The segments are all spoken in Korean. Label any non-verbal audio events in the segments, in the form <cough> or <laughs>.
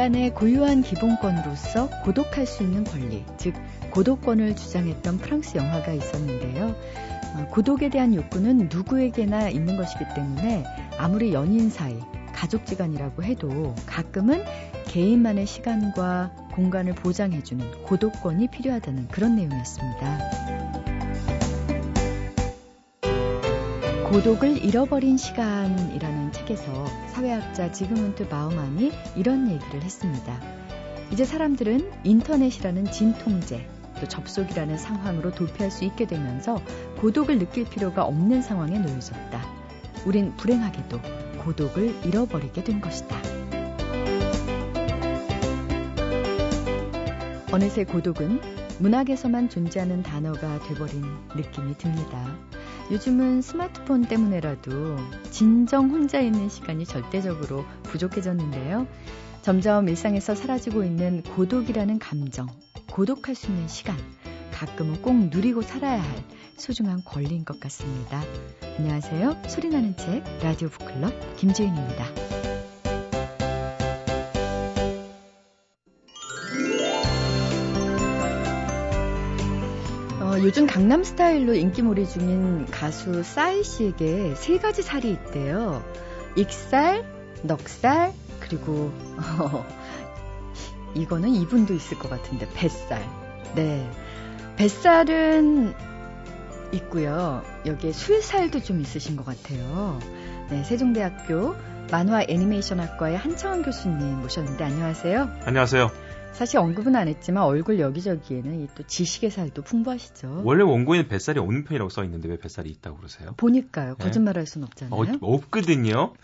인간의 고유한 기본권으로서 고독할 수 있는 권리, 즉 고독권을 주장했던 프랑스 영화가 있었는데요. 어, 고독에 대한 욕구는 누구에게나 있는 것이기 때문에 아무리 연인 사이, 가족지간이라고 해도 가끔은 개인만의 시간과 공간을 보장해주는 고독권이 필요하다는 그런 내용이었습니다. 고독을 잃어버린 시간이라는 책에서 사회학자 지그문트 바우만이 이런 얘기를 했습니다. 이제 사람들은 인터넷이라는 진통제, 또 접속이라는 상황으로 도피할 수 있게 되면서 고독을 느낄 필요가 없는 상황에 놓여졌다. 우린 불행하게도 고독을 잃어버리게 된 것이다. 어느새 고독은 문학에서만 존재하는 단어가 돼버린 느낌이 듭니다. 요즘은 스마트폰 때문에라도 진정 혼자 있는 시간이 절대적으로 부족해졌는데요. 점점 일상에서 사라지고 있는 고독이라는 감정, 고독할 수 있는 시간, 가끔은 꼭 누리고 살아야 할 소중한 권리인 것 같습니다. 안녕하세요. 소리나는 책 라디오 북클럽 김지은입니다. 요즘 강남 스타일로 인기몰이 중인 가수 싸이 씨에게 세 가지 살이 있대요. 익살, 넉살, 그리고 어, <laughs> 이거는 이분도 있을 것 같은데 뱃살. 네. 뱃살은 있고요. 여기에 술살도 좀 있으신 것 같아요. 네, 세종대학교 만화 애니메이션학과의 한창원 교수님 모셨는데 안녕하세요. 안녕하세요. 사실 언급은 안 했지만 얼굴 여기저기에는 또 지식의 살도 풍부하시죠. 원래 원고에는 뱃살이 없는 편이라고 써 있는데 왜 뱃살이 있다고 그러세요? 보니까요. 네. 거짓말할 순 없잖아요. 어, 없거든요.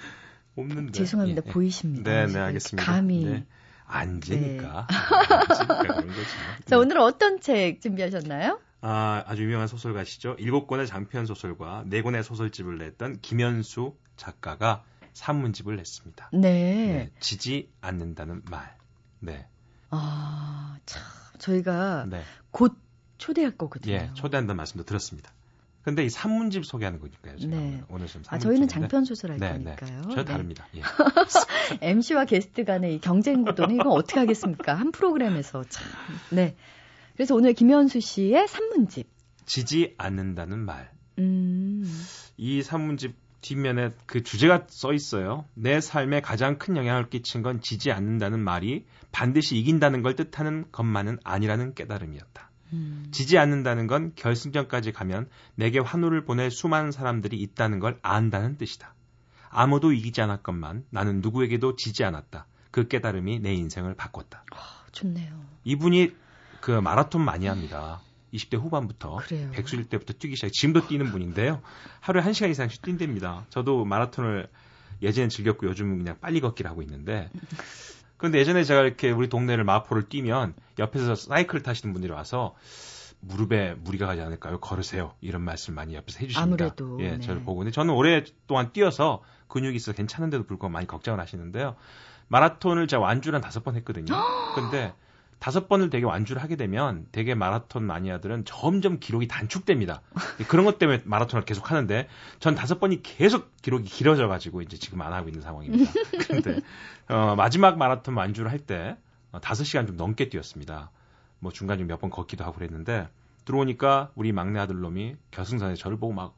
없는데. 죄송합니다. 예. 보이십니다. 네, 네, 알겠습니다. 감히 네. 앉으니까. 네. <laughs> 자, 오늘 어떤 책 준비하셨나요? 아, 아주 유명한 소설가시죠. 일곱 권의 장편 소설과 네 권의 소설집을 냈던 김현수 작가가 산문집을 냈습니다. 네. 네. 지지 않는다는 말. 네. 아, 참. 저희가 네. 곧 초대할 거거든요. 예, 초대한다는 말씀도 들었습니다. 근데 이 산문집 소개하는 거니까요. 제가 네. 오늘 좀 아, 저희는 장편 소설 할 네, 거니까요. 네. 저 다릅니다. 예. <laughs> MC와 게스트 간의 이 경쟁 구도는 이건 어떻게 하겠습니까? 한 프로그램에서 참. 네. 그래서 오늘 김현수 씨의 산문집. 지지 않는다는 말. 음. 이 산문집 뒷면에 그 주제가 써 있어요. 내 삶에 가장 큰 영향을 끼친 건 지지 않는다는 말이 반드시 이긴다는 걸 뜻하는 것만은 아니라는 깨달음이었다. 음. 지지 않는다는 건 결승전까지 가면 내게 환호를 보낼 수많은 사람들이 있다는 걸 안다는 뜻이다. 아무도 이기지 않았건만 나는 누구에게도 지지 않았다. 그 깨달음이 내 인생을 바꿨다. 와, 좋네요. 이분이 그 마라톤 많이 합니다. 20대 후반부터 그래요. 백수일 때부터 뛰기 시작. 지금도 뛰는 분인데요. 하루에 1시간 이상씩 뛴답니다. 저도 마라톤을 예전에 즐겼고 요즘은 그냥 빨리 걷기를 하고 있는데 그런데 예전에 제가 이렇게 우리 동네를 마포를 뛰면 옆에서 사이클 타시는 분들이 와서 무릎에 무리가 가지 않을까요? 걸으세요. 이런 말씀 많이 옆에서 해주십니다. 아무래도 예, 네. 저를 보고 근데 저는 오랫동안 뛰어서 근육이 있어 괜찮은데도 불구하고 많이 걱정을 하시는데요. 마라톤을 제가 완주를 한 다섯 번 했거든요. <gasps> 근데 다섯 번을 되게 완주를 하게 되면 되게 마라톤 마니아들은 점점 기록이 단축됩니다. 그런 것 때문에 마라톤을 계속 하는데 전 다섯 번이 계속 기록이 길어져 가지고 이제 지금 안 하고 있는 상황입니다. <laughs> 근데 어, 마지막 마라톤 완주를 할때 어, 다섯 시간 좀 넘게 뛰었습니다. 뭐 중간에 몇번 걷기도 하고 그랬는데 들어오니까 우리 막내 아들 놈이 결승선에 저를 보고 막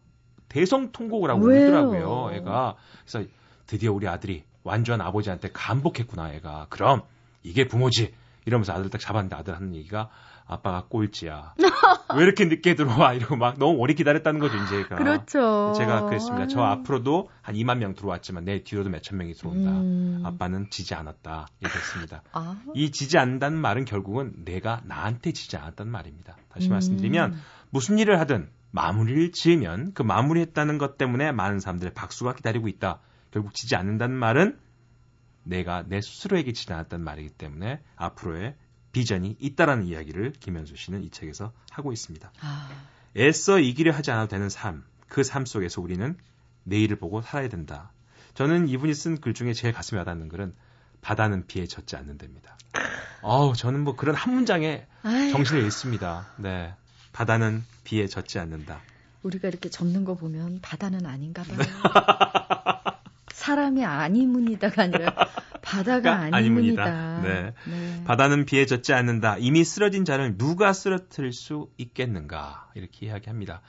대성통곡을 하고 울더라고요. 애가 그래서 드디어 우리 아들이 완주한 아버지한테 감복했구나 애가. 그럼 이게 부모지. 이러면서 아들 딱 잡았는데 아들 하는 얘기가 아빠가 꼴찌야. <laughs> 왜 이렇게 늦게 들어와? 이러고 막 너무 오래 기다렸다는 거죠, 이제가. 그렇죠. 제가 그랬습니다. 저 앞으로도 한 2만 명 들어왔지만 내 뒤로도 몇 천 명이 들어온다. 음. 아빠는 지지 않았다. 얘기했습니다. 아. 이 지지 않는다는 말은 결국은 내가 나한테 지지 않았다는 말입니다. 다시 음. 말씀드리면 무슨 일을 하든 마무리를 지으면 그 마무리했다는 것 때문에 많은 사람들의 박수가 기다리고 있다. 결국 지지 않는다는 말은 내가 내 스스로에게 지지 않았다는 말이기 때문에 앞으로의 비전이 있다라는 이야기를 김현수 씨는 이 책에서 하고 있습니다. 아. 애써 이기려 하지 않아도 되는 삶, 그 삶 속에서 우리는 내일을 보고 살아야 된다. 저는 이분이 쓴 글 중에 제일 가슴에 와닿는 글은 바다는 비에 젖지 않는답니다. 어우, 저는 뭐 그런 한 문장에. 정신을 잃습니다. 네. 바다는 비에 젖지 않는다. 우리가 이렇게 적는 거 보면 바다는 아닌가 봐요. <laughs> 사람이 아니문이다가 아니라 <laughs> 바다가 아닙니다. 네. 네. 바다는 비에 젖지 않는다. 이미 쓰러진 자를 누가 쓰러뜨릴 수 있겠는가 이렇게 이야기합니다.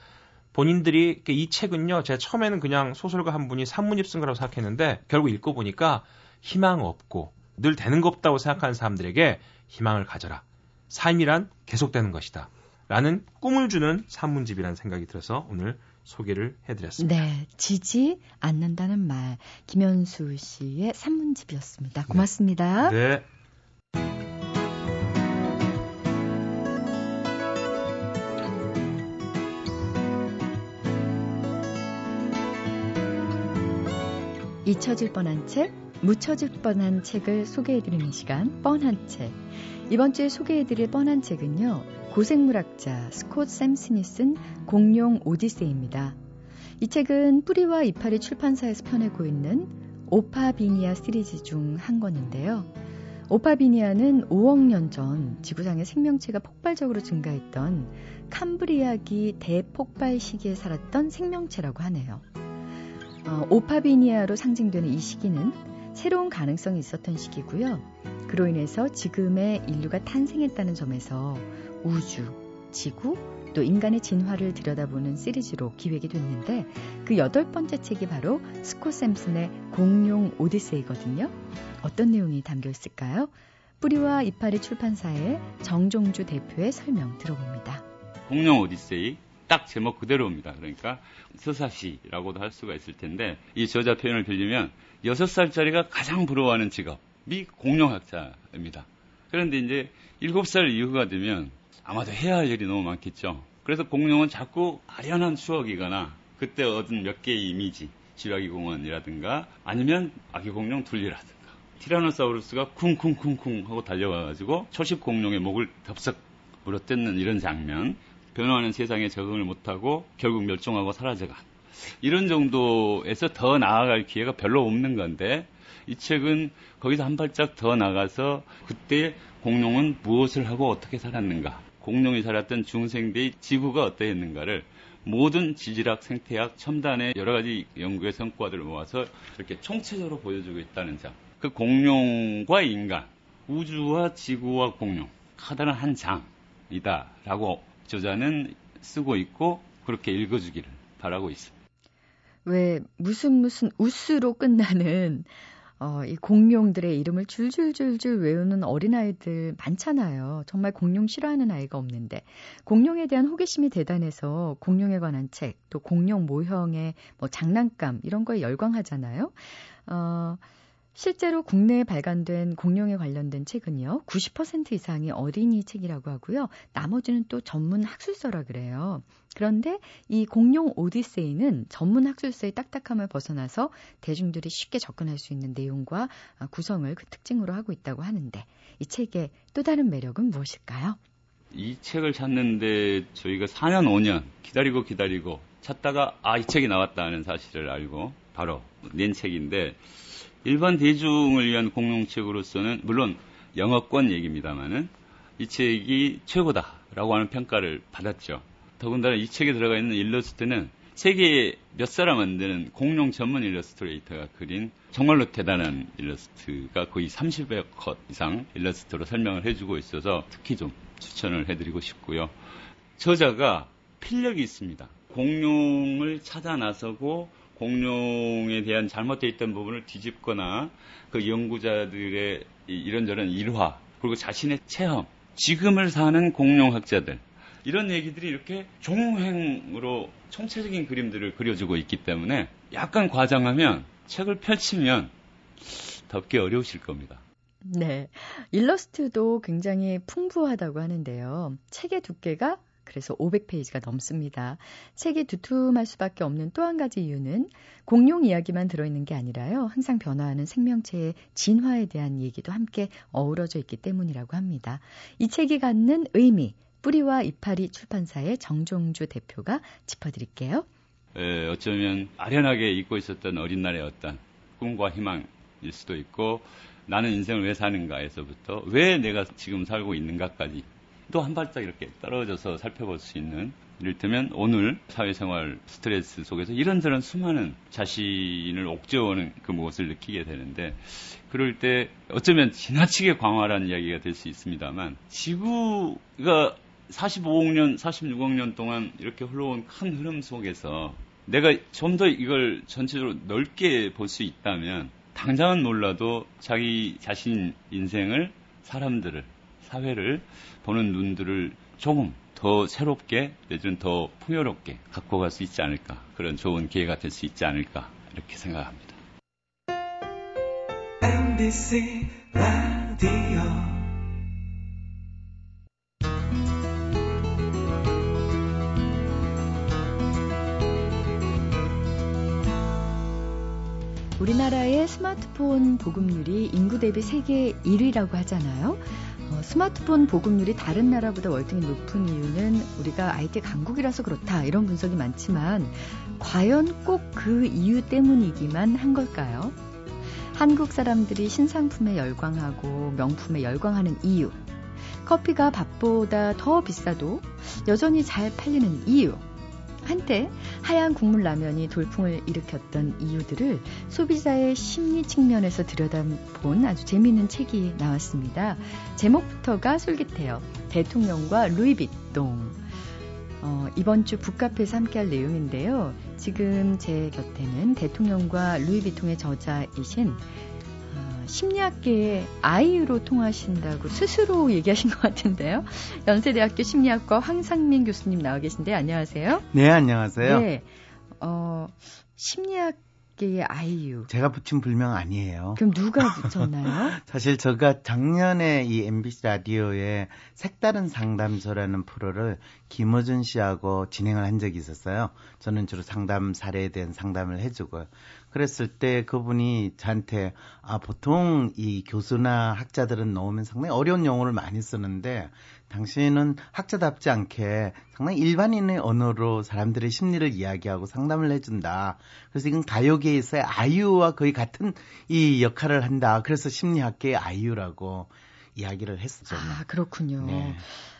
본인들이 이 책은요, 제가 처음에는 그냥 소설가 한 분이 산문집 쓴 거라고 생각했는데 결국 읽고 보니까 희망 없고 늘 되는 것 없다고 생각하는 사람들에게 희망을 가져라. 삶이란 계속되는 것이다. 라는 꿈을 주는 산문집이라는 생각이 들어서 오늘 소개를 해드렸습니다. 네, 지지 않는다는 말 김현수 씨의 산문집이었습니다. 고맙습니다. 네. 잊혀질 뻔한 책, 묻혀질 뻔한 책을 소개해드리는 시간, 뻔한 책. 이번 주에 소개해드릴 뻔한 책은요, 고생물학자 스콧 샘슨이 쓴 공룡 오디세이입니다. 이 책은 뿌리와 이파리 출판사에서 펴내고 있는 오파비니아 시리즈 중 한 권인데요. 오파비니아는 5억 년 전 지구상의 생명체가 폭발적으로 증가했던 캄브리아기 대폭발 시기에 살았던 생명체라고 하네요. 어, 오파비니아로 상징되는 이 시기는 새로운 가능성이 있었던 시기고요. 그로 인해서 지금의 인류가 탄생했다는 점에서 우주, 지구, 또 인간의 진화를 들여다보는 시리즈로 기획이 됐는데 그 여덟 번째 책이 바로 스코 샘슨의 공룡 오디세이거든요. 어떤 내용이 담겨 있을까요? 뿌리와 이파리 출판사의 정종주 대표의 설명 들어봅니다. 공룡 오디세이 딱 제목 그대로입니다. 그러니까 서사시라고도 할 수가 있을 텐데 이 저자 표현을 빌리면 6살짜리가 가장 부러워하는 직업이 공룡학자입니다. 그런데 이제 7살 이후가 되면 아마도 해야 할 일이 너무 많겠죠. 그래서 공룡은 자꾸 아련한 추억이거나 그때 얻은 몇 개의 이미지, 지라기 공원이라든가 아니면 아기 공룡 둘리라든가 티라노사우루스가 쿵쿵쿵쿵 하고 달려와가지고 초식 공룡의 목을 덥석 물어뜯는 이런 장면 변화하는 세상에 적응을 못하고 결국 멸종하고 사라져간 이런 정도에서 더 나아갈 기회가 별로 없는 건데 이 책은 거기서 한 발짝 더 나가서 그때 공룡은 무엇을 하고 어떻게 살았는가 공룡이 살았던 중생대의 지구가 어떠했는가를 모든 지질학, 생태학, 첨단의 여러 가지 연구의 성과들을 모아서 이렇게 총체적으로 보여주고 있다는 점. 그 공룡과 인간, 우주와 지구와 공룡, 커다란 한 장이다라고 저자는 쓰고 있고 그렇게 읽어주기를 바라고 있습니다. 왜 무슨 무슨 우스로 끝나는 어, 이 공룡들의 이름을 줄줄줄줄 외우는 어린아이들 많잖아요. 정말 공룡 싫어하는 아이가 없는데. 공룡에 대한 호기심이 대단해서 공룡에 관한 책, 또 공룡 모형의 뭐 장난감, 이런 거에 열광하잖아요. 어, 실제로 국내에 발간된 공룡에 관련된 책은요, 90% 이상이 어린이 책이라고 하고요. 나머지는 또 전문 학술서라 그래요. 그런데 이 공룡 오디세이는 전문 학술서의 딱딱함을 벗어나서 대중들이 쉽게 접근할 수 있는 내용과 구성을 그 특징으로 하고 있다고 하는데 이 책의 또 다른 매력은 무엇일까요? 이 책을 찾는데 저희가 4년, 5년 기다리고 기다리고 찾다가 아, 이 책이 나왔다 는 사실을 알고 바로 낸 책인데 일반 대중을 위한 공룡책으로서는 물론 영어권 얘기입니다만은 이 책이 최고다라고 하는 평가를 받았죠. 더군다나 이 책에 들어가 있는 일러스트는 세계 몇 사람 만드는 공룡 전문 일러스트레이터가 그린 정말로 대단한 일러스트가 거의 30여 컷 이상 일러스트로 설명을 해주고 있어서 특히 좀 추천을 해드리고 싶고요. 저자가 필력이 있습니다. 공룡을 찾아 나서고 공룡에 대한 잘못되어 있던 부분을 뒤집거나 그 연구자들의 이런저런 일화 그리고 자신의 체험 지금을 사는 공룡학자들 이런 얘기들이 이렇게 종횡으로 총체적인 그림들을 그려주고 있기 때문에 약간 과장하면 책을 펼치면 덮기 어려우실 겁니다. 네. 일러스트도 굉장히 풍부하다고 하는데요. 책의 두께가 그래서 500페이지가 넘습니다. 책이 두툼할 수밖에 없는 또 한 가지 이유는 공룡 이야기만 들어있는 게 아니라요. 항상 변화하는 생명체의 진화에 대한 얘기도 함께 어우러져 있기 때문이라고 합니다. 이 책이 갖는 의미, 뿌리와 이파리 출판사의 정종주 대표가 짚어드릴게요. 에, 어쩌면 아련하게 잊고 있었던 어린 날의 어떤 꿈과 희망일 수도 있고 나는 인생을 왜 사는가에서부터 왜 내가 지금 살고 있는가까지 또 한 발짝 이렇게 떨어져서 살펴볼 수 있는 이를테면 오늘 사회생활 스트레스 속에서 이런저런 수많은 자신을 옥죄어오는 그 무엇을 느끼게 되는데 그럴 때 어쩌면 지나치게 광활한 이야기가 될 수 있습니다만 지구가 45억 년, 46억 년 동안 이렇게 흘러온 큰 흐름 속에서 내가 좀 더 이걸 전체적으로 넓게 볼 수 있다면 당장은 몰라도 자기 자신 인생을 사람들을 사회를 보는 눈들을 조금 더 새롭게 내지는 더 풍요롭게 갖고 갈 수 있지 않을까 그런 좋은 기회가 될 수 있지 않을까 이렇게 생각합니다. MBC 라디오 우리나라의 스마트폰 보급률이 인구 대비 세계 1위라고 하잖아요. 어, 스마트폰 보급률이 다른 나라보다 월등히 높은 이유는 우리가 IT 강국이라서 그렇다 이런 분석이 많지만 과연 꼭 그 이유 때문이기만 한 걸까요? 한국 사람들이 신상품에 열광하고 명품에 열광하는 이유, 커피가 밥보다 더 비싸도 여전히 잘 팔리는 이유, 한때 하얀 국물 라면이 돌풍을 일으켰던 이유들을 소비자의 심리 측면에서 들여다본 아주 재미있는 책이 나왔습니다. 제목부터가 솔깃해요. 대통령과 루이비통. 어, 이번 주 북카페에서 함께할 내용인데요. 지금 제 곁에는 대통령과 루이비통의 저자이신 심리학계의 아이유로 통하신다고 스스로 얘기하신 것 같은데요. 연세대학교 심리학과 황상민 교수님 나와 계신데 안녕하세요. 네, 안녕하세요. 네. 어, 심리학 계의 아이유. 제가 붙인 불명 아니에요. 그럼 누가 붙였나요? <laughs> 사실 제가 작년에 이 MBC 라디오에 색다른 상담소라는 프로를 김어준 씨하고 진행을 한 적이 있었어요. 저는 주로 상담 사례에 대한 상담을 해주고요. 그랬을 때 그분이 저한테 아 보통 이 교수나 학자들은 넣으면 상당히 어려운 용어를 많이 쓰는데 당신은 학자답지 않게 상당히 일반인의 언어로 사람들의 심리를 이야기하고 상담을 해준다. 그래서 이건 가요계에서의 아이유와 거의 같은 이 역할을 한다. 그래서 심리학계의 아이유라고 이야기를 했었죠. 아 그렇군요. 네.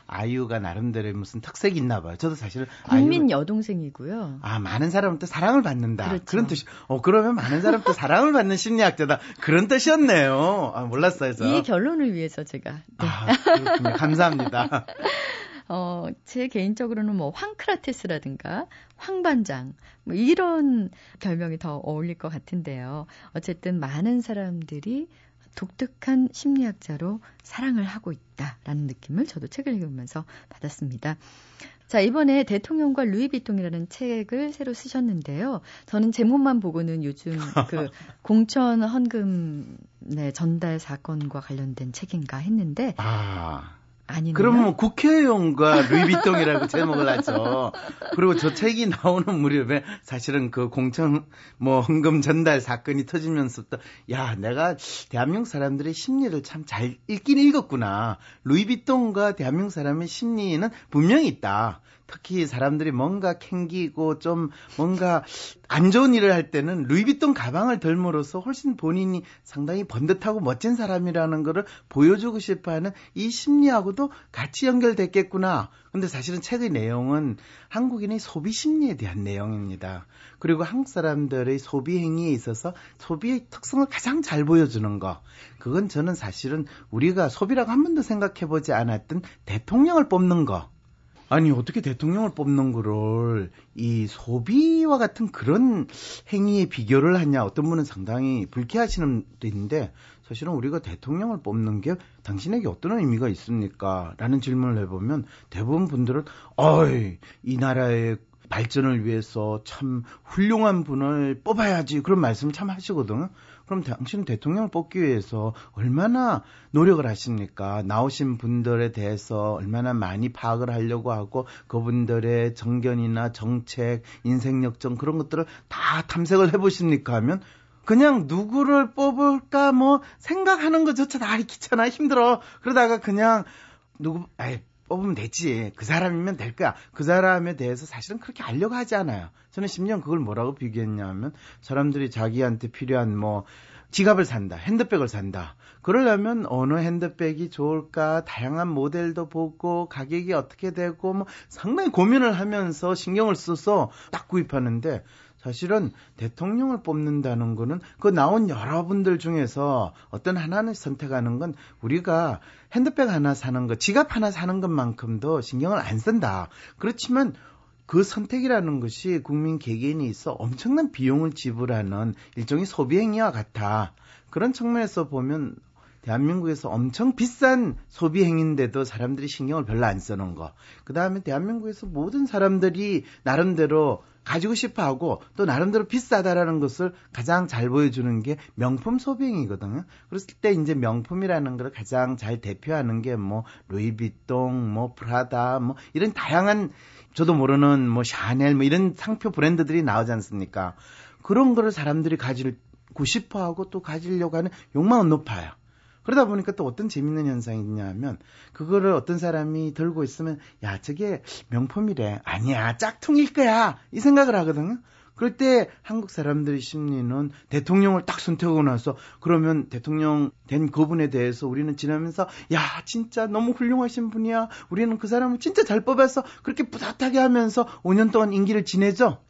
아이유가 나름대로의 무슨 특색이 있나 봐요. 저도 사실 국민 아이유... 여동생이고요. 아 많은 사람한테 사랑을 받는다. 그렇죠. 그런 뜻이. 어 그러면 많은 사람한테 사랑을 받는 심리학자다. 그런 뜻이었네요. 아 몰랐어요. 저. 이 결론을 위해서 제가. 네. 아 그렇군요. 감사합니다. <laughs> 어, 제 개인적으로는 뭐 황크라테스라든가 황반장 뭐 이런 별명이 더 어울릴 것 같은데요. 어쨌든 많은 사람들이 독특한 심리학자로 사랑을 하고 있다라는 느낌을 저도 책을 읽으면서 받았습니다. 자, 이번에 대통령과 루이비통이라는 책을 새로 쓰셨는데요. 저는 제목만 보고는 요즘 그 <laughs> 공천 헌금 네, 전달 사건과 관련된 책인가 했는데 아. 아니네요. 그러면 뭐 국회의원과 루이비통이라고 <laughs> 제목을 하죠. 그리고 저 책이 나오는 무렵에 사실은 그 공천 뭐 헌금 전달 사건이 터지면서부터 야 내가 대한민국 사람들의 심리를 참 잘 읽긴 읽었구나. 루이비통과 대한민국 사람의 심리는 분명히 있다. 특히 사람들이 뭔가 캥기고 좀 뭔가 안 좋은 일을 할 때는 루이비통 가방을 덜므로써 훨씬 본인이 상당히 번듯하고 멋진 사람이라는 것을 보여주고 싶어 하는 이 심리하고도 같이 연결됐겠구나. 근데 사실은 책의 내용은 한국인의 소비 심리에 대한 내용입니다. 그리고 한국 사람들의 소비 행위에 있어서 소비의 특성을 가장 잘 보여주는 거. 그건 저는 사실은 우리가 소비라고 한 번도 생각해 보지 않았던 대통령을 뽑는 거. 아니 어떻게 대통령을 뽑는 거를 이 소비와 같은 그런 행위에 비교를 하냐 어떤 분은 상당히 불쾌하시는 분도 있는데 사실은 우리가 대통령을 뽑는 게 당신에게 어떤 의미가 있습니까? 라는 질문을 해보면 대부분 분들은 어이 이 나라의 발전을 위해서 참 훌륭한 분을 뽑아야지 그런 말씀을 참 하시거든요. 그럼 당신 대통령을 뽑기 위해서 얼마나 노력을 하십니까? 나오신 분들에 대해서 얼마나 많이 파악을 하려고 하고 그분들의 정견이나 정책, 인생 역정 그런 것들을 다 탐색을 해보십니까? 하면 그냥 누구를 뽑을까 뭐 생각하는 것조차 다 귀찮아 힘들어 그러다가 그냥 누구 아이 뽑으면 되지. 그 사람이면 될 거야. 그 사람에 대해서 사실은 그렇게 알려고 하지 않아요. 저는 심지어 그걸 뭐라고 비교했냐면 사람들이 자기한테 필요한 뭐 지갑을 산다, 핸드백을 산다. 그러려면 어느 핸드백이 좋을까, 다양한 모델도 보고, 가격이 어떻게 되고, 뭐 상당히 고민을 하면서 신경을 써서 딱 구입하는데, 사실은 대통령을 뽑는다는 거는 그 나온 여러분들 중에서 어떤 하나를 선택하는 건 우리가 핸드백 하나 사는 것, 지갑 하나 사는 것만큼도 신경을 안 쓴다. 그렇지만 그 선택이라는 것이 국민 개개인이 있어 엄청난 비용을 지불하는 일종의 소비 행위와 같아. 그런 측면에서 보면 대한민국에서 엄청 비싼 소비 행위인데도 사람들이 신경을 별로 안 쓰는 거. 그 다음에 대한민국에서 모든 사람들이 나름대로 가지고 싶어 하고 또 나름대로 비싸다라는 것을 가장 잘 보여주는 게 명품 소비행이거든요. 그랬을 때 이제 명품이라는 걸 가장 잘 대표하는 게 뭐 루이비통, 뭐 프라다, 뭐 이런 다양한 저도 모르는 뭐 샤넬 뭐 이런 상표 브랜드들이 나오지 않습니까? 그런 거를 사람들이 가지고 싶어 하고 또 가지려고 하는 욕망은 높아요. 그러다 보니까 또 어떤 재밌는 현상이 있냐면 그거를 어떤 사람이 들고 있으면 야 저게 명품이래. 아니야 짝퉁일 거야. 이 생각을 하거든요. 그럴 때 한국 사람들의 심리는 대통령을 딱 선택하고 나서 그러면 대통령 된 그분에 대해서 우리는 지나면서 야 진짜 너무 훌륭하신 분이야. 우리는 그 사람을 진짜 잘 뽑아서 그렇게 뿌듯하게 하면서 5년 동안 임기를 지내죠?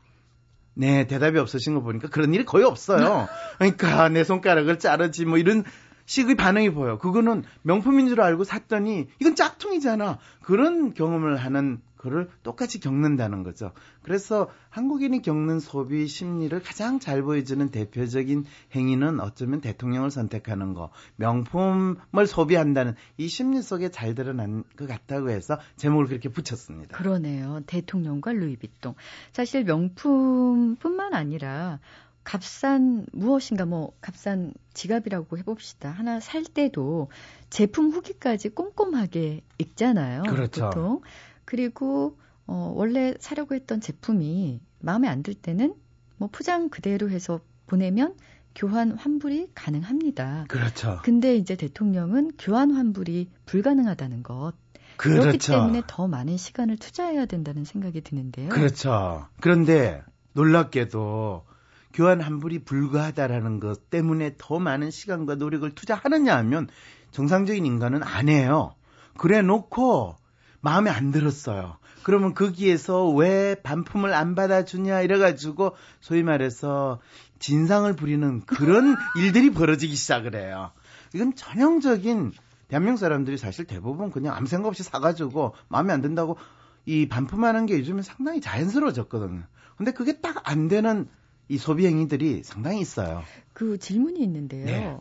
네 대답이 없으신 거 보니까 그런 일이 거의 없어요. 그러니까 내 손가락을 자르지 뭐 이런 식의 반응이 보여. 그거는 명품인 줄 알고 샀더니 이건 짝퉁이잖아. 그런 경험을 하는 그를 똑같이 겪는다는 거죠. 그래서 한국인이 겪는 소비 심리를 가장 잘 보여주는 대표적인 행위는 어쩌면 대통령을 선택하는 거, 명품을 소비한다는 이 심리 속에 잘 드러난 것 같다고 해서 제목을 그렇게 붙였습니다. 그러네요. 대통령과 루이비통. 사실 명품뿐만 아니라 값싼 무엇인가 뭐 값싼 지갑이라고 해봅시다. 하나 살 때도 제품 후기까지 꼼꼼하게 읽잖아요. 그렇죠. 보통. 그리고 어, 원래 사려고 했던 제품이 마음에 안 들 때는 뭐 포장 그대로 해서 보내면 교환 환불이 가능합니다. 그렇죠. 근데 이제 대통령은 교환 환불이 불가능하다는 것. 그렇죠. 그렇기 때문에 더 많은 시간을 투자해야 된다는 생각이 드는데요. 그렇죠. 그런데 놀랍게도 교환 환불이 불가하다라는 것 때문에 더 많은 시간과 노력을 투자하느냐 하면 정상적인 인간은 안 해요. 그래 놓고 마음에 안 들었어요. 그러면 거기에서 왜 반품을 안 받아주냐 이래가지고 소위 말해서 진상을 부리는 그런 <laughs> 일들이 벌어지기 시작을 해요. 이건 전형적인 대한민국 사람들이 사실 대부분 그냥 아무 생각 없이 사가지고 마음에 안 든다고 이 반품하는 게 요즘에 상당히 자연스러워졌거든요. 근데 그게 딱 안 되는 이 소비 행위들이 상당히 있어요. 그 질문이 있는데요. 네.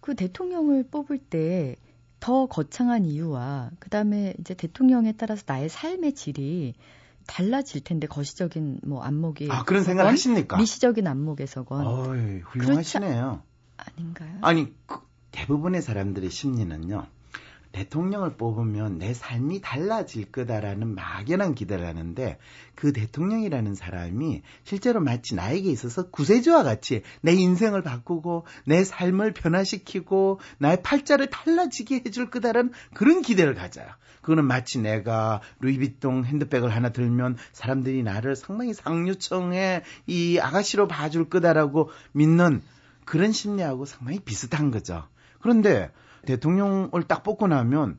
그 대통령을 뽑을 때 더 거창한 이유와 그다음에 이제 대통령에 따라서 나의 삶의 질이 달라질 텐데 거시적인 뭐 안목이 아 그런 생각 하십니까? 미시적인 안목에서건 어이, 훌륭하시네요. 아닌가요? 아니 그 대부분의 사람들의 심리는요. 대통령을 뽑으면 내 삶이 달라질 거다라는 막연한 기대를 하는데 그 대통령이라는 사람이 실제로 마치 나에게 있어서 구세주와 같이 내 인생을 바꾸고 내 삶을 변화시키고 나의 팔자를 달라지게 해줄 거다라는 그런 기대를 가져요. 그거는 마치 내가 루이비통 핸드백을 하나 들면 사람들이 나를 상당히 상류층의 이 아가씨로 봐줄 거다라고 믿는 그런 심리하고 상당히 비슷한 거죠. 그런데 대통령을 딱 뽑고 나면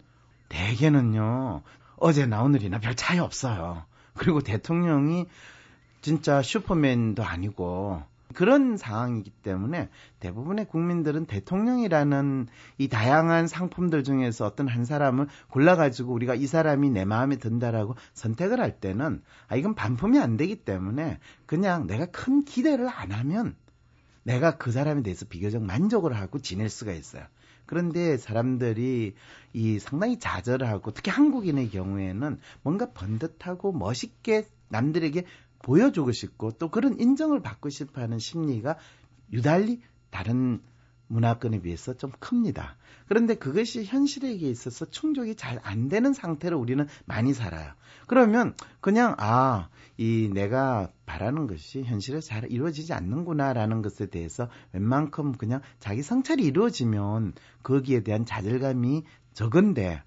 대개는요 어제나 오늘이나 별 차이 없어요. 그리고 대통령이 진짜 슈퍼맨도 아니고 그런 상황이기 때문에 대부분의 국민들은 대통령이라는 이 다양한 상품들 중에서 어떤 한 사람을 골라가지고 우리가 이 사람이 내 마음에 든다라고 선택을 할 때는 아 이건 반품이 안 되기 때문에 그냥 내가 큰 기대를 안 하면 내가 그 사람에 대해서 비교적 만족을 하고 지낼 수가 있어요. 그런데 사람들이 이 상당히 좌절하고 특히 한국인의 경우에는 뭔가 번듯하고 멋있게 남들에게 보여주고 싶고 또 그런 인정을 받고 싶어 하는 심리가 유달리 다른 문화권에 비해서 좀 큽니다. 그런데 그것이 현실에게 있어서 충족이 잘 안 되는 상태로 우리는 많이 살아요. 그러면 그냥 아, 이 내가 바라는 것이 현실에 잘 이루어지지 않는구나라는 것에 대해서 웬만큼 그냥 자기 성찰이 이루어지면 거기에 대한 좌절감이 적은데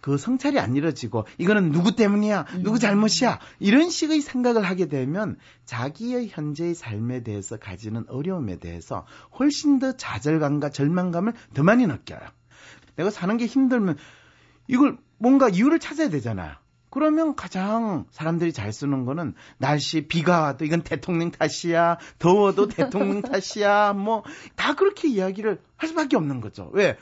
그 성찰이 안 이루어지고 이거는 누구 때문이야, 누구 잘못이야? 이런 식의 생각을 하게 되면 자기의 현재의 삶에 대해서 가지는 어려움에 대해서 훨씬 더 좌절감과 절망감을 더 많이 느껴요. 내가 사는 게 힘들면 이걸 뭔가 이유를 찾아야 되잖아요. 그러면 가장 사람들이 잘 쓰는 거는 날씨 비가 와도 이건 대통령 탓이야 더워도 대통령 <laughs> 탓이야 뭐 다 그렇게 이야기를 할 수밖에 없는 거죠. 왜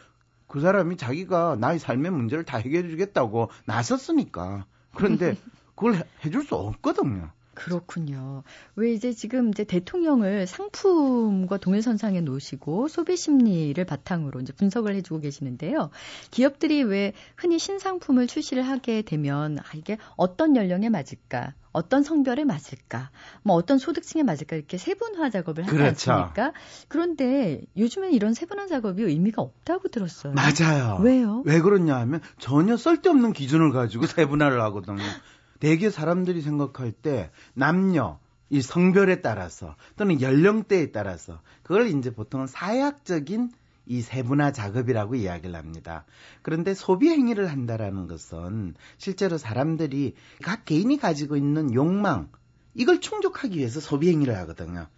그 사람이 자기가 나의 삶의 문제를 다 해결해 주겠다고 나섰으니까. 그런데 <laughs> 그걸 해줄 수 없거든요 그렇군요. 왜 이제 지금 이제 대통령을 상품과 동일선상에 놓으시고 소비 심리를 바탕으로 이제 분석을 해주고 계시는데요. 기업들이 왜 흔히 신상품을 출시를 하게 되면 아, 이게 어떤 연령에 맞을까? 어떤 성별에 맞을까? 뭐 어떤 소득층에 맞을까? 이렇게 세분화 작업을 하지 그렇죠. 않습니까? 그런데 요즘엔 이런 세분화 작업이 의미가 없다고 들었어요. 맞아요 왜요? 왜 그러냐 하면 전혀 쓸데없는 기준을 가지고 세분화를 하거든요 대개 사람들이 생각할 때 남녀 이 성별에 따라서 또는 연령대에 따라서 그걸 이제 보통은 사약적인 이 세분화 작업이라고 이야기를 합니다. 그런데 소비 행위를 한다라는 것은 실제로 사람들이 각 개인이 가지고 있는 욕망 이걸 충족하기 위해서 소비 행위를 하거든요.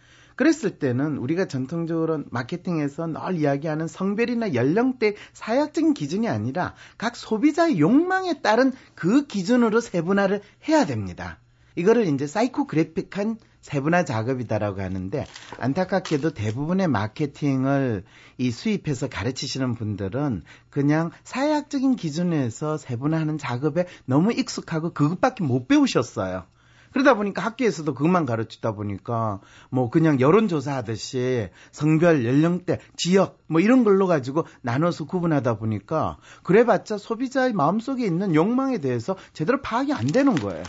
그랬을 때는 우리가 전통적으로 마케팅에서 늘 이야기하는 성별이나 연령대 사약적인 기준이 아니라 각 소비자의 욕망에 따른 그 기준으로 세분화를 해야 됩니다. 이거를 이제 사이코그래픽한 세분화 작업이다라고 하는데 안타깝게도 대부분의 마케팅을 이 수입해서 가르치시는 분들은 그냥 사회학적인 기준에서 세분화하는 작업에 너무 익숙하고 그것밖에 못 배우셨어요. 그러다 보니까 학교에서도 그것만 가르치다 보니까 뭐 그냥 여론조사 하듯이 성별, 연령대, 지역 뭐 이런 걸로 가지고 나눠서 구분하다 보니까 그래봤자 소비자의 마음속에 있는 욕망에 대해서 제대로 파악이 안 되는 거예요.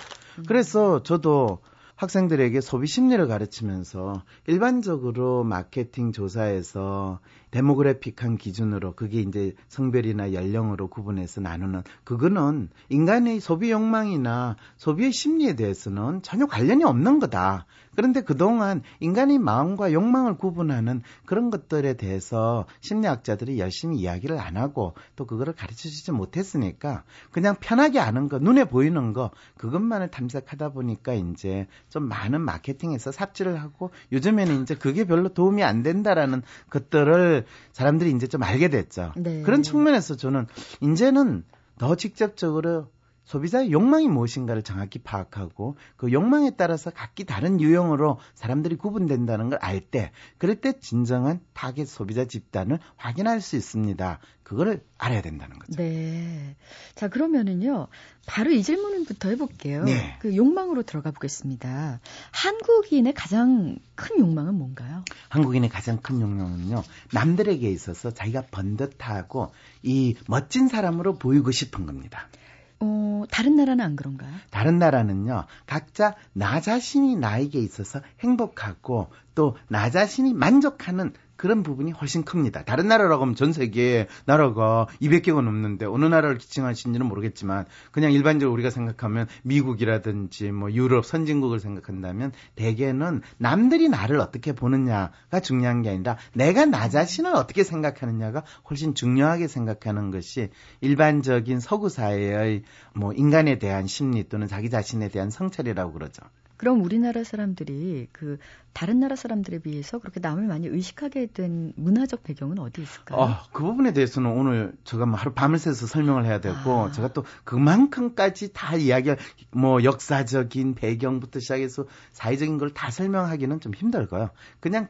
그래서 저도 학생들에게 소비 심리를 가르치면서 일반적으로 마케팅 조사에서 데모그래픽한 기준으로 그게 이제 성별이나 연령으로 구분해서 나누는 그거는 인간의 소비 욕망이나 소비의 심리에 대해서는 전혀 관련이 없는 거다. 그런데 그동안 인간의 마음과 욕망을 구분하는 그런 것들에 대해서 심리학자들이 열심히 이야기를 안 하고 또 그거를 가르쳐 주지 못했으니까 그냥 편하게 아는 거, 눈에 보이는 거, 그것만을 탐색하다 보니까 이제 좀 많은 마케팅에서 삽질을 하고 요즘에는 이제 그게 별로 도움이 안 된다라는 것들을 사람들이 이제 좀 알게 됐죠. 네. 그런 측면에서 저는 이제는 더 직접적으로 소비자의 욕망이 무엇인가를 정확히 파악하고 그 욕망에 따라서 각기 다른 유형으로 사람들이 구분된다는 걸 알 때, 그럴 때 진정한 타겟 소비자 집단을 확인할 수 있습니다. 그거를 알아야 된다는 거죠. 네. 자, 그러면은요. 바로 이 질문부터 해볼게요. 네. 그 욕망으로 들어가 보겠습니다. 한국인의 가장 큰 욕망은 뭔가요? 한국인의 가장 큰 욕망은요, 남들에게 있어서 자기가 번듯하고 이 멋진 사람으로 보이고 싶은 겁니다. 어, 다른 나라는 안 그런가요? 다른 나라는요, 각자 나 자신이 나에게 있어서 행복하고 또 나 자신이 만족하는 그런 부분이 훨씬 큽니다. 다른 나라라고 하면 전 세계 나라가 200개가 넘는데 어느 나라를 기칭하시는지는 모르겠지만 그냥 일반적으로 우리가 생각하면 미국이라든지 뭐 유럽 선진국을 생각한다면 대개는 남들이 나를 어떻게 보느냐가 중요한 게 아니라 내가 나 자신을 어떻게 생각하느냐가 훨씬 중요하게 생각하는 것이 일반적인 서구 사회의 뭐 인간에 대한 심리 또는 자기 자신에 대한 성찰이라고 그러죠. 그럼 우리나라 사람들이 그 다른 나라 사람들에 비해서 그렇게 남을 많이 의식하게 된 문화적 배경은 어디 있을까요? 아, 그 부분에 대해서는 오늘 제가 뭐 하루 밤을 새서 설명을 해야 되고 아. 제가 또 그만큼까지 다 이야기할 뭐 역사적인 배경부터 시작해서 사회적인 걸 다 설명하기는 좀 힘들고요. 그냥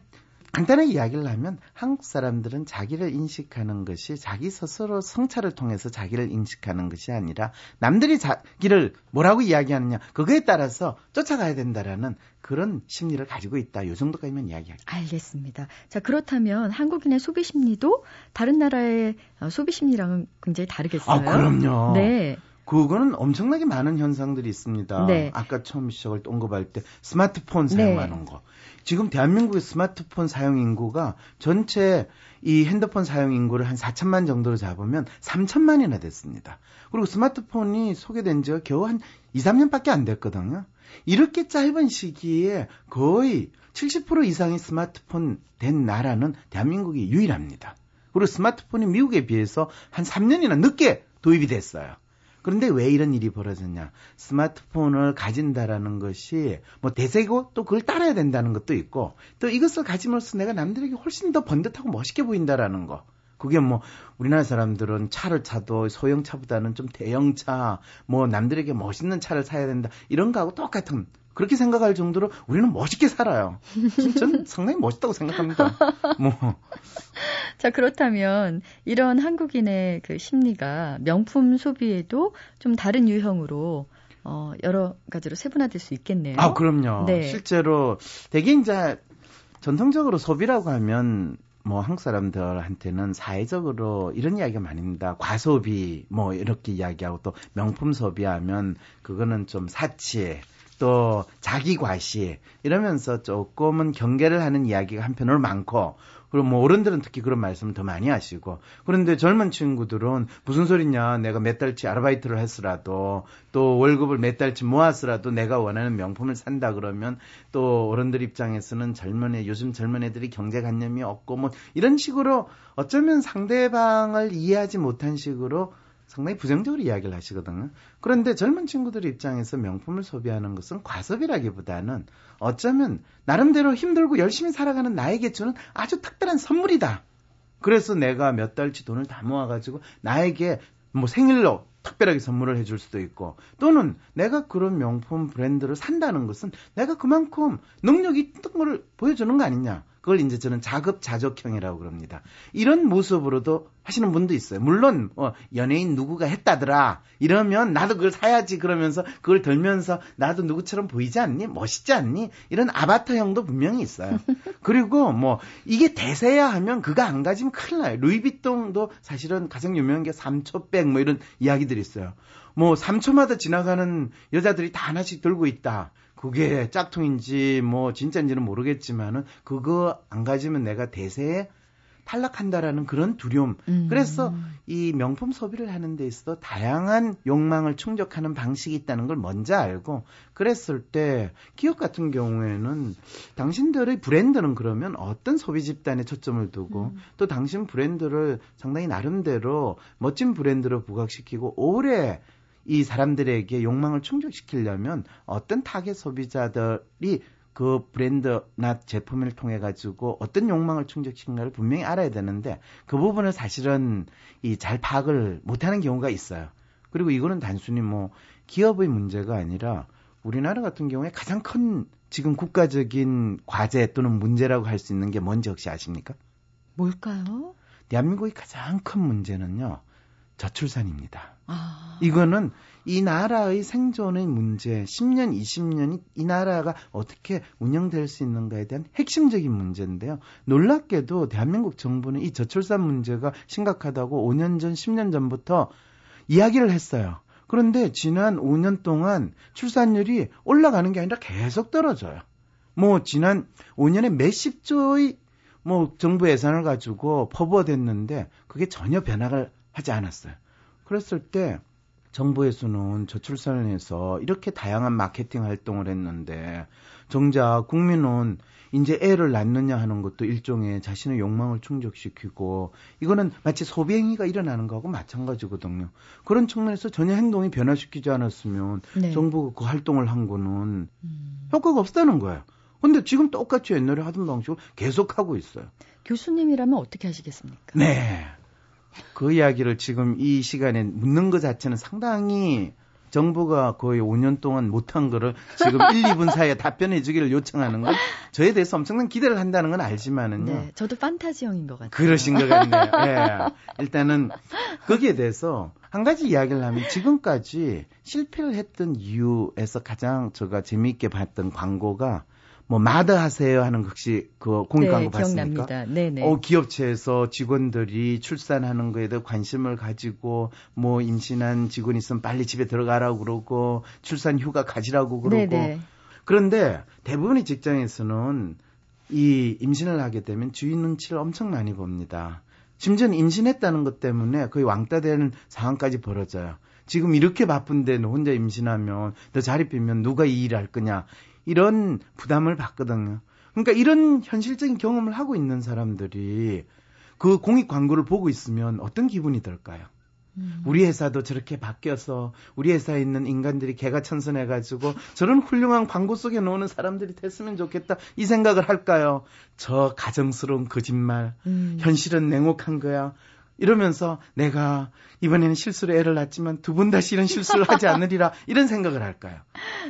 간단하게 이야기를 하면 한국 사람들은 자기를 인식하는 것이 자기 스스로 성찰을 통해서 자기를 인식하는 것이 아니라 남들이 자기를 뭐라고 이야기하느냐 그거에 따라서 쫓아가야 된다라는 그런 심리를 가지고 있다. 요 정도까지만 이야기할게요. 알겠습니다. 자, 그렇다면 한국인의 소비 심리도 다른 나라의 어, 소비 심리랑은 굉장히 다르겠어요? 아, 그럼요. 네. 그거는 엄청나게 많은 현상들이 있습니다. 네. 아까 처음 시작을 언급할 때 스마트폰 사용하는 거. 지금 대한민국의 스마트폰 사용 인구가 전체 이 핸드폰 사용 인구를 한 4천만 정도로 잡으면 3천만이나 됐습니다. 그리고 스마트폰이 소개된 지가 겨우 한 2, 3년밖에 안 됐거든요. 이렇게 짧은 시기에 거의 70% 이상의 스마트폰 된 나라는 대한민국이 유일합니다. 그리고 스마트폰이 미국에 비해서 한 3년이나 늦게 도입이 됐어요. 그런데 왜 이런 일이 벌어졌냐? 스마트폰을 가진다라는 것이 뭐 대세고 또 그걸 따라야 된다는 것도 있고 또 이것을 가짐으로써 내가 남들에게 훨씬 더 번듯하고 멋있게 보인다라는 거. 그게 뭐 우리나라 사람들은 차를 차도 소형차보다는 좀 대형차, 뭐 남들에게 멋있는 차를 사야 된다 이런 거하고 똑같은 그렇게 생각할 정도로 우리는 멋있게 살아요. 저는 상당히 멋있다고 생각합니다. 뭐. <laughs> 자, 그렇다면 이런 한국인의 그 심리가 명품 소비에도 좀 다른 유형으로 어, 여러 가지로 세분화될 수 있겠네요. 아, 그럼요. 네. 실제로 되게 이제 전통적으로 소비라고 하면 뭐 한국 사람들한테는 사회적으로 이런 이야기가 많습니다. 과소비 뭐 이렇게 이야기하고 또 명품 소비하면 그거는 좀 사치 또 자기 과시 이러면서 조금은 경계를 하는 이야기가 한편으로 많고 그리고 뭐 어른들은 특히 그런 말씀을 더 많이 하시고. 그런데 젊은 친구들은 무슨 소리냐? 내가 몇 달치 아르바이트를 했으라도 또 월급을 몇 달치 모았으라도 내가 원하는 명품을 산다 그러면 또 어른들 입장에서는 젊은 애 요즘 젊은 애들이 경제관념이 없고 뭐 이런 식으로 어쩌면 상대방을 이해하지 못한 식으로 상당히 부정적으로 이야기를 하시거든요. 그런데 젊은 친구들 입장에서 명품을 소비하는 것은 과소비라기보다는 어쩌면 나름대로 힘들고 열심히 살아가는 나에게 주는 아주 특별한 선물이다. 그래서 내가 몇 달치 돈을 다 모아가지고 나에게 뭐 생일로 특별하게 선물을 해줄 수도 있고 또는 내가 그런 명품 브랜드를 산다는 것은 내가 그만큼 능력이 있던 걸 보여주는 거 아니냐. 그걸 이제 저는 자급자족형이라고 그럽니다. 이런 모습으로도 하시는 분도 있어요. 물론 어, 연예인 누구가 했다더라 이러면 나도 그걸 사야지 그러면서 그걸 들면서 나도 누구처럼 보이지 않니? 멋있지 않니? 이런 아바타형도 분명히 있어요. <laughs> 그리고 뭐 이게 대세야 하면 그거 안 가지면 큰일 나요. 루이비통도 사실은 가장 유명한 게 3초백 뭐 이런 이야기들이 있어요. 뭐 3초마다 지나가는 여자들이 다 하나씩 들고 있다. 그게 짝퉁인지 뭐 진짜인지는 모르겠지만은 그거 안 가지면 내가 대세에 탈락한다라는 그런 두려움. 음. 그래서 이 명품 소비를 하는 데 있어서 다양한 욕망을 충족하는 방식이 있다는 걸 먼저 알고 그랬을 때 기업 같은 경우에는 당신들의 브랜드는 그러면 어떤 소비 집단에 초점을 두고 음. 또 당신 브랜드를 상당히 나름대로 멋진 브랜드로 부각시키고 오래 이 사람들에게 욕망을 충족시키려면 어떤 타겟 소비자들이 그 브랜드나 제품을 통해 가지고 어떤 욕망을 충족시킨가를 분명히 알아야 되는데 그 부분을 사실은 이 잘 파악을 못하는 경우가 있어요. 그리고 이거는 단순히 뭐 기업의 문제가 아니라 우리나라 같은 경우에 가장 큰 지금 국가적인 과제 또는 문제라고 할 수 있는 게 뭔지 혹시 아십니까? 뭘까요? 대한민국의 가장 큰 문제는요. 저출산입니다. 아. 이거는 이 나라의 생존의 문제, 10년, 20년이 이 나라가 어떻게 운영될 수 있는가에 대한 핵심적인 문제인데요. 놀랍게도 대한민국 정부는 이 저출산 문제가 심각하다고 5년 전, 10년 전부터 이야기를 했어요. 그런데 지난 5년 동안 출산율이 올라가는 게 아니라 계속 떨어져요. 뭐 지난 5년에 몇십 조의 뭐 정부 예산을 가지고 퍼부어댔는데 그게 전혀 변화를 하지 않았어요. 그랬을 때 정부에서는 저출산을 해서 이렇게 다양한 마케팅 활동을 했는데 정작 국민은 이제 애를 낳느냐 하는 것도 일종의 자신의 욕망을 충족시키고 이거는 마치 소비행위가 일어나는 거하고 마찬가지거든요. 그런 측면에서 전혀 행동이 변화시키지 않았으면 네. 정부가 그 활동을 한 거는 음. 효과가 없다는 거예요. 근데 지금 똑같이 옛날에 하던 방식으로 계속하고 있어요. 교수님이라면 어떻게 하시겠습니까? 네. 그 이야기를 지금 이 시간에 묻는 것 자체는 상당히 정부가 거의 5년 동안 못한 거를 지금 1, 2분 사이에 답변해 주기를 요청하는 건 저에 대해서 엄청난 기대를 한다는 건 알지만은요. 네, 저도 판타지형인 것 같아요. 그러신 것 같네요. <laughs> 예. 일단은 거기에 대해서 한 가지 이야기를 하면 지금까지 실패를 했던 이유에서 가장 제가 재미있게 봤던 광고가 뭐 마더 하세요 하는 혹시 그 공익 네, 광고 봤습니까? 기억납니다. 네네. 어, 기업체에서 직원들이 출산하는 거에 대해 관심을 가지고 뭐 임신한 직원 있으면 빨리 집에 들어가라고 그러고 출산 휴가 가지라고 그러고 네네. 그런데 대부분의 직장에서는 이 임신을 하게 되면 주인 눈치를 엄청 많이 봅니다. 심지어는 임신했다는 것 때문에 거의 왕따 되는 상황까지 벌어져요. 지금 이렇게 바쁜데 너 혼자 임신하면 너 자리 비면 누가 이 일을 할 거냐 이런 부담을 받거든요. 그러니까 이런 현실적인 경험을 하고 있는 사람들이 그 공익 광고를 보고 있으면 어떤 기분이 들까요? 음. 우리 회사도 저렇게 바뀌어서 우리 회사에 있는 인간들이 개가 천선해가지고 저런 훌륭한 광고 속에 나오는 사람들이 됐으면 좋겠다 이 생각을 할까요? 저 가정스러운 거짓말, 음. 현실은 냉혹한 거야. 이러면서 내가 이번에는 실수로 애를 낳지만 두 번 다시 이런 실수를 하지 않으리라 이런 생각을 할까요?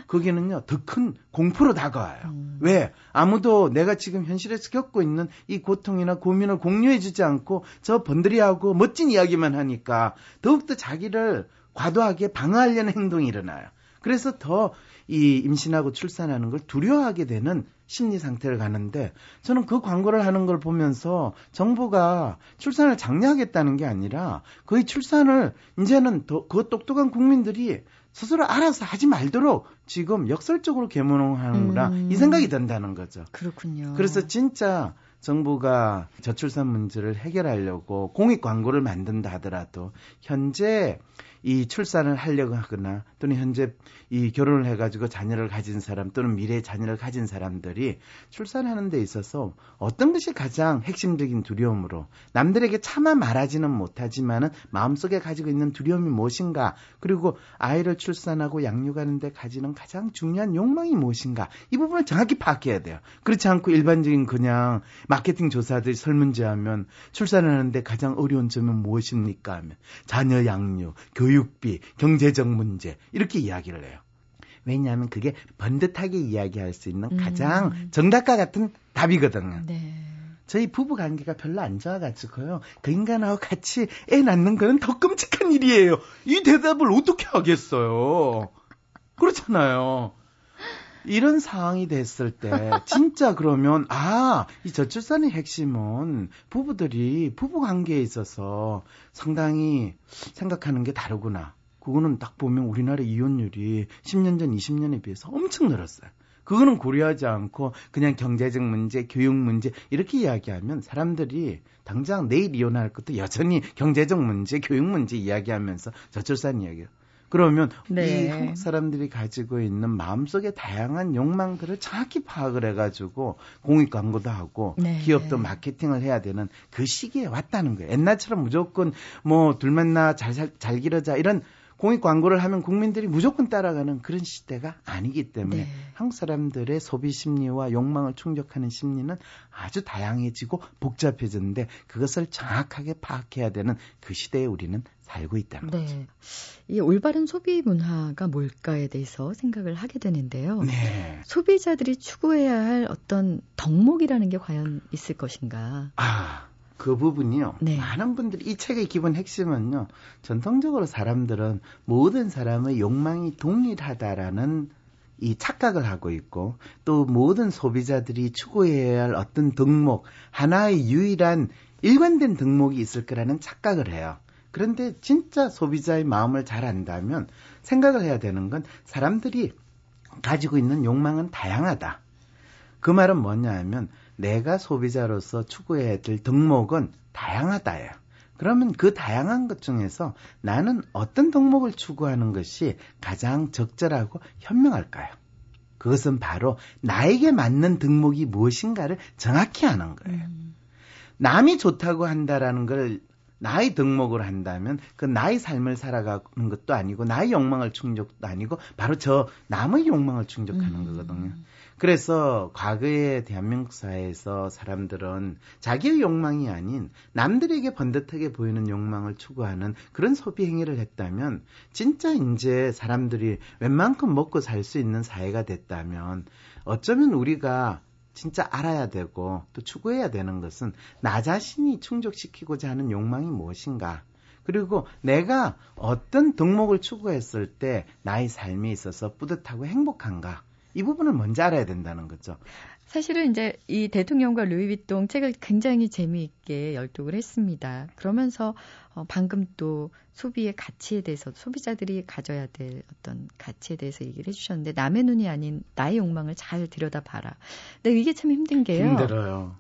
거기는요 더 큰 공포로 다가와요. 음. 왜? 아무도 내가 지금 현실에서 겪고 있는 이 고통이나 고민을 공유해주지 않고 저 번들이하고 멋진 이야기만 하니까 더욱더 자기를 과도하게 방어하려는 행동이 일어나요. 그래서 더 이 임신하고 출산하는 걸 두려워하게 되는 심리 상태를 가는데 저는 그 광고를 하는 걸 보면서 정부가 출산을 장려하겠다는 게 아니라 거의 출산을 이제는 더, 그 똑똑한 국민들이 스스로 알아서 하지 말도록 지금 역설적으로 계몽하는구나 음. 이 생각이 든다는 거죠. 그렇군요. 그래서 진짜 정부가 저출산 문제를 해결하려고 공익 광고를 만든다 하더라도 현재 이 출산을 하려고 하거나 또는 현재 이 결혼을 해가지고 자녀를 가진 사람 또는 미래의 자녀를 가진 사람들이 출산하는 데 있어서 어떤 것이 가장 핵심적인 두려움으로 남들에게 차마 말하지는 못하지만은 마음속에 가지고 있는 두려움이 무엇인가? 그리고 아이를 출산하고 양육하는 데 가지는 가장 중요한 욕망이 무엇인가? 이 부분을 정확히 파악해야 돼요. 그렇지 않고 일반적인 그냥 마케팅 조사들 설문지하면 출산하는데 가장 어려운 점은 무엇입니까? 하면 자녀 양육, 교육 교육비, 경제적 문제 이렇게 이야기를 해요. 왜냐하면 그게 번듯하게 이야기할 수 있는 가장 음. 정답과 같은 답이거든요. 네. 저희 부부 관계가 별로 안 좋아가지고요. 그 인간하고 같이 애 낳는 거는 더 끔찍한 일이에요. 이 대답을 어떻게 하겠어요? 그렇잖아요. 이런 상황이 됐을 때 진짜 그러면 아 이 저출산의 핵심은 부부들이 부부 관계에 있어서 상당히 생각하는 게 다르구나. 그거는 딱 보면 우리나라 이혼율이 10년 전 20년에 비해서 엄청 늘었어요. 그거는 고려하지 않고 그냥 경제적 문제, 교육 문제 이렇게 이야기하면 사람들이 당장 내일 이혼할 것도 여전히 경제적 문제, 교육 문제 이야기하면서 저출산 이야기를 그러면 네. 이 한국 사람들이 가지고 있는 마음속의 다양한 욕망들을 정확히 파악을 해가지고 공익 광고도 하고 네. 기업도 마케팅을 해야 되는 그 시기에 왔다는 거예요. 옛날처럼 무조건 뭐 둘 만 나 잘 잘 잘 기르자 이런 공익 광고를 하면 국민들이 무조건 따라가는 그런 시대가 아니기 때문에 네. 한국 사람들의 소비 심리와 욕망을 충족하는 심리는 아주 다양해지고 복잡해졌는데 그것을 정확하게 파악해야 되는 그 시대에 우리는 살고 있다는 네. 거죠. 이 올바른 소비 문화가 뭘까에 대해서 생각을 하게 되는데요. 네. 소비자들이 추구해야 할 어떤 덕목이라는 게 과연 있을 것인가? 아. 그 부분이요. 네. 많은 분들이 이 책의 기본 핵심은요. 전통적으로 사람들은 모든 사람의 욕망이 동일하다라는 이 착각을 하고 있고 또 모든 소비자들이 추구해야 할 어떤 덕목 하나의 유일한 일관된 덕목이 있을 거라는 착각을 해요. 그런데 진짜 소비자의 마음을 잘 안다면 생각을 해야 되는 건 사람들이 가지고 있는 욕망은 다양하다. 그 말은 뭐냐 하면 내가 소비자로서 추구해야 될 덕목은 다양하다예요. 그러면 그 다양한 것 중에서 나는 어떤 덕목을 추구하는 것이 가장 적절하고 현명할까요? 그것은 바로 나에게 맞는 덕목이 무엇인가를 정확히 아는 거예요. 음. 남이 좋다고 한다라는 걸 나의 덕목으로 한다면 그 나의 삶을 살아가는 것도 아니고 나의 욕망을 충족도 아니고 바로 저 남의 욕망을 충족하는 음. 거거든요. 그래서 과거의 대한민국 사회에서 사람들은 자기의 욕망이 아닌 남들에게 번듯하게 보이는 욕망을 추구하는 그런 소비 행위를 했다면 진짜 이제 사람들이 웬만큼 먹고 살 수 있는 사회가 됐다면 어쩌면 우리가 진짜 알아야 되고 또 추구해야 되는 것은 나 자신이 충족시키고자 하는 욕망이 무엇인가? 그리고 내가 어떤 덕목을 추구했을 때 나의 삶에 있어서 뿌듯하고 행복한가 이 부분을 먼저 알아야 된다는 거죠. 사실은 이제 이 대통령과 루이비통 책을 굉장히 재미있게 열독을 했습니다. 그러면서 어, 방금 또 소비의 가치에 대해서 소비자들이 가져야 될 어떤 가치에 대해서 얘기를 해주셨는데 남의 눈이 아닌 나의 욕망을 잘 들여다봐라. 근데 이게 참 힘든 게요. 힘들어요.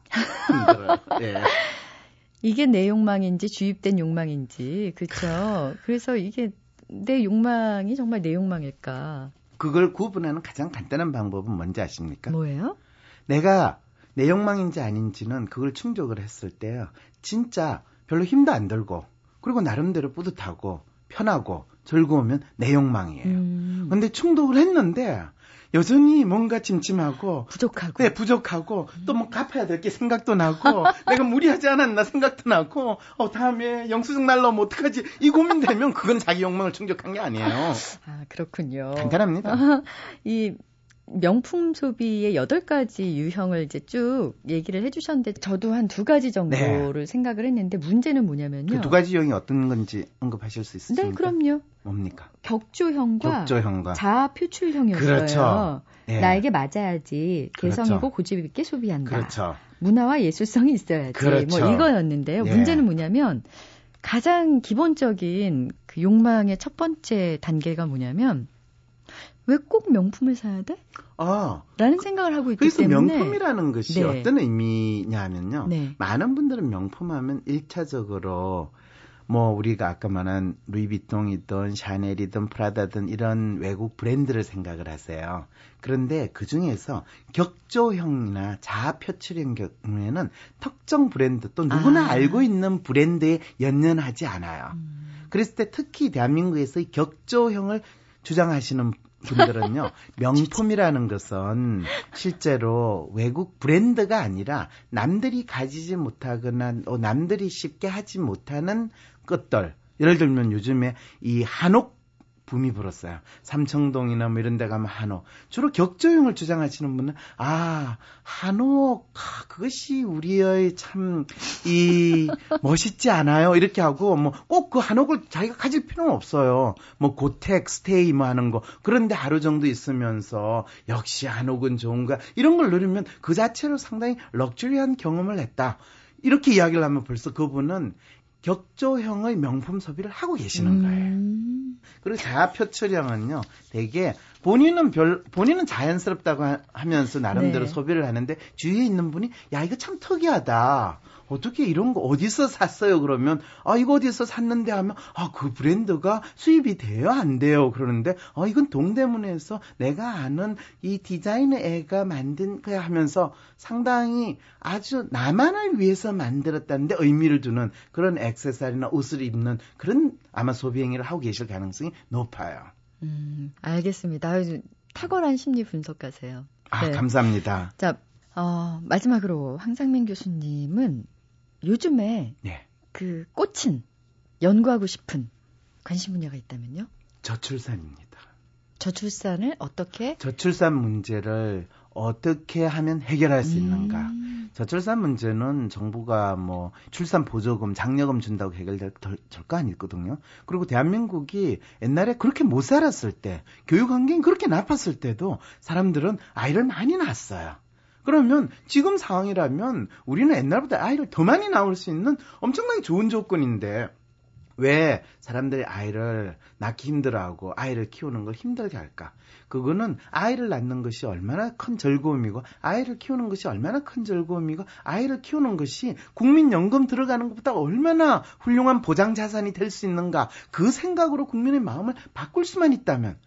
힘들어요. 네. <laughs> 이게 내 욕망인지 주입된 욕망인지 그렇죠. 그래서 이게 내 욕망이 정말 내 욕망일까? 그걸 구분하는 가장 간단한 방법은 뭔지 아십니까? 뭐예요? 내가 내 욕망인지 아닌지는 그걸 충족을 했을 때요. 진짜 별로 힘도 안 들고 그리고 나름대로 뿌듯하고 편하고 즐거우면 내 욕망이에요. 음. 근데 충독을 했는데 여전히 뭔가 찜찜하고 부족하고. 네, 부족하고 또 뭐 갚아야 될 게 생각도 나고 <laughs> 내가 무리하지 않았나 생각도 나고 어 다음에 영수증 날라오면 어떡하지 이 고민되면 그건 자기 욕망을 충족한 게 아니에요. <laughs> 아, 그렇군요. 간단합니다. <laughs> 이 명품 소비의 여덟 가지 유형을 이제 쭉 얘기를 해주셨는데 저도 한 두 가지 정도를 생각을 했는데 문제는 뭐냐면요. 그 두 가지 유형이 어떤 건지 언급하실 수 있으십니까? 네, 그럼요. 뭡니까? 격조형과 격조형과 자아 표출형이었어요. 그렇죠. 예. 나에게 맞아야지 그렇죠. 개성이고 고집 있게 소비한다. 그렇죠. 문화와 예술성이 있어야지. 그렇죠. 뭐 이거였는데요. 예. 문제는 뭐냐면 가장 기본적인 그 욕망의 첫 번째 단계가 뭐냐면 왜 꼭 명품을 사야 돼? 아, 라는 생각을 하고 있기 그래서 때문에 명품이라는 것이 네. 어떤 의미냐면요. 네. 많은 분들은 명품하면 1차적으로 뭐 우리가 아까 말한 루이비통이든 샤넬이든 프라다든 이런 외국 브랜드를 생각을 하세요. 그런데 그 중에서 격조형이나 자아 표출형 경우에는 특정 브랜드 또 누구나 아. 알고 있는 브랜드에 연연하지 않아요. 음. 그랬을 때 특히 대한민국에서 이 격조형을 주장하시는 분들은요, 명품이라는 것은 실제로 외국 브랜드가 아니라 남들이 가지지 못하거나 어, 남들이 쉽게 하지 못하는 것들. 예를 들면 요즘에 이 한옥 붐이 불었어요. 삼청동이나 뭐 이런 데 가면 한옥. 주로 격조형을 주장하시는 분은, 아, 한옥, 아, 그것이 우리의 참, 이, 멋있지 않아요? 이렇게 하고, 뭐, 꼭 그 한옥을 자기가 가질 필요는 없어요. 뭐, 고택, 스테이 뭐 하는 거. 그런데 하루 정도 있으면서, 역시 한옥은 좋은가. 이런 걸 누리면 그 자체로 상당히 럭셔리한 경험을 했다. 이렇게 이야기를 하면 벌써 그분은 격조형의 명품 소비를 하고 계시는 거예요. 음. 그리고 자아 표출형은요, 되게 본인은 별 본인은 자연스럽다고 하- 하면서 나름대로 네. 소비를 하는데 주위에 있는 분이 야 이거 참 특이하다. 어떻게 이런 거 어디서 샀어요? 그러면 아 이거 어디서 샀는데 하면 아 그 브랜드가 수입이 돼요 안 돼요 그러는데 아 이건 동대문에서 내가 아는 이 디자이너 애가 만든 거야 하면서 상당히 아주 나만을 위해서 만들었다는데 의미를 두는 그런 액세서리나 옷을 입는 그런 아마 소비 행위를 하고 계실 가능성이 높아요. 음, 알겠습니다. 아주 탁월한 심리 분석가세요. 아 네. 감사합니다. 자, 어, 마지막으로 황상민 교수님은 요즘에 네. 그 꽂힌 연구하고 싶은 관심 분야가 있다면요? 저출산입니다. 저출산을 어떻게 저출산 문제를 어떻게 하면 해결할 수 있는가? 음, 저출산 문제는 정부가 뭐 출산 보조금, 장려금 준다고 해결될 덜- 절거 아니거든요. 그리고 대한민국이 옛날에 그렇게 못 살았을 때, 교육 환경이 그렇게 나빴을 때도 사람들은 아이를 많이 낳았어요. 그러면 지금 상황이라면 우리는 옛날보다 아이를 더 많이 낳을 수 있는 엄청나게 좋은 조건인데 왜 사람들이 아이를 낳기 힘들어하고 아이를 키우는 걸 힘들게 할까? 그거는 아이를 낳는 것이 얼마나 큰 즐거움이고 아이를 키우는 것이 얼마나 큰 즐거움이고 아이를 키우는 것이 국민연금 들어가는 것보다 얼마나 훌륭한 보장 자산이 될 수 있는가? 그 생각으로 국민의 마음을 바꿀 수만 있다면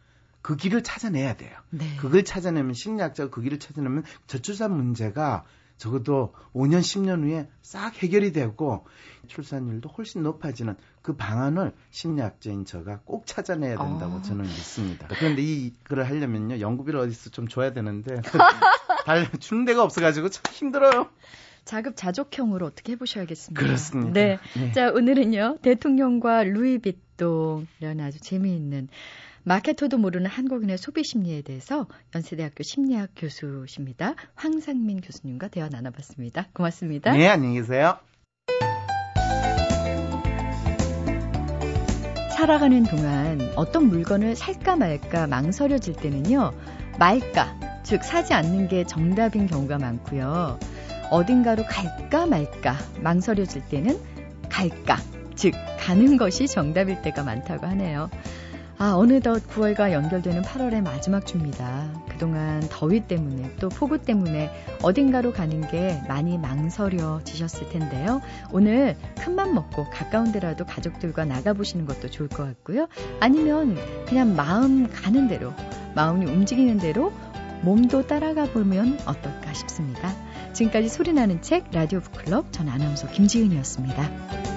그 길을 찾아내야 돼요. 네. 그걸 찾아내면 심리학자가 그 길을 찾아내면 저출산 문제가 적어도 5년, 10년 후에 싹 해결이 되고 출산율도 훨씬 높아지는 그 방안을 심리학자인 저가 꼭 찾아내야 된다고 아. 저는 믿습니다. 그런데 이거를 하려면요 연구비를 어디서 좀 줘야 되는데 <laughs> 달 주는 데가 없어가지고 참 힘들어요. 자급자족형으로 어떻게 해보셔야겠습니다. 그렇습니다. 네. 네. 자, 오늘은요, 대통령과 루이비통이라는 아주 재미있는 마케터도 모르는 한국인의 소비 심리에 대해서 연세대학교 심리학 교수십니다. 황상민 교수님과 대화 나눠봤습니다. 고맙습니다. 네 안녕히 계세요. 살아가는 동안 어떤 물건을 살까 말까 망설여질 때는요, 말까, 즉 사지 않는 게 정답인 경우가 많고요. 어딘가로 갈까 말까 망설여질 때는 갈까, 즉 가는 것이 정답일 때가 많다고 하네요. 아, 어느덧 9월과 연결되는 8월의 마지막 주입니다. 그동안 더위 때문에 또 폭우 때문에 어딘가로 가는 게 많이 망설여지셨을 텐데요. 오늘 큰맘 먹고 가까운 데라도 가족들과 나가보시는 것도 좋을 것 같고요. 아니면 그냥 마음 가는 대로, 마음이 움직이는 대로 몸도 따라가 보면 어떨까 싶습니다. 지금까지 소리나는 책 라디오 북클럽 전 아나운서 김지은이었습니다.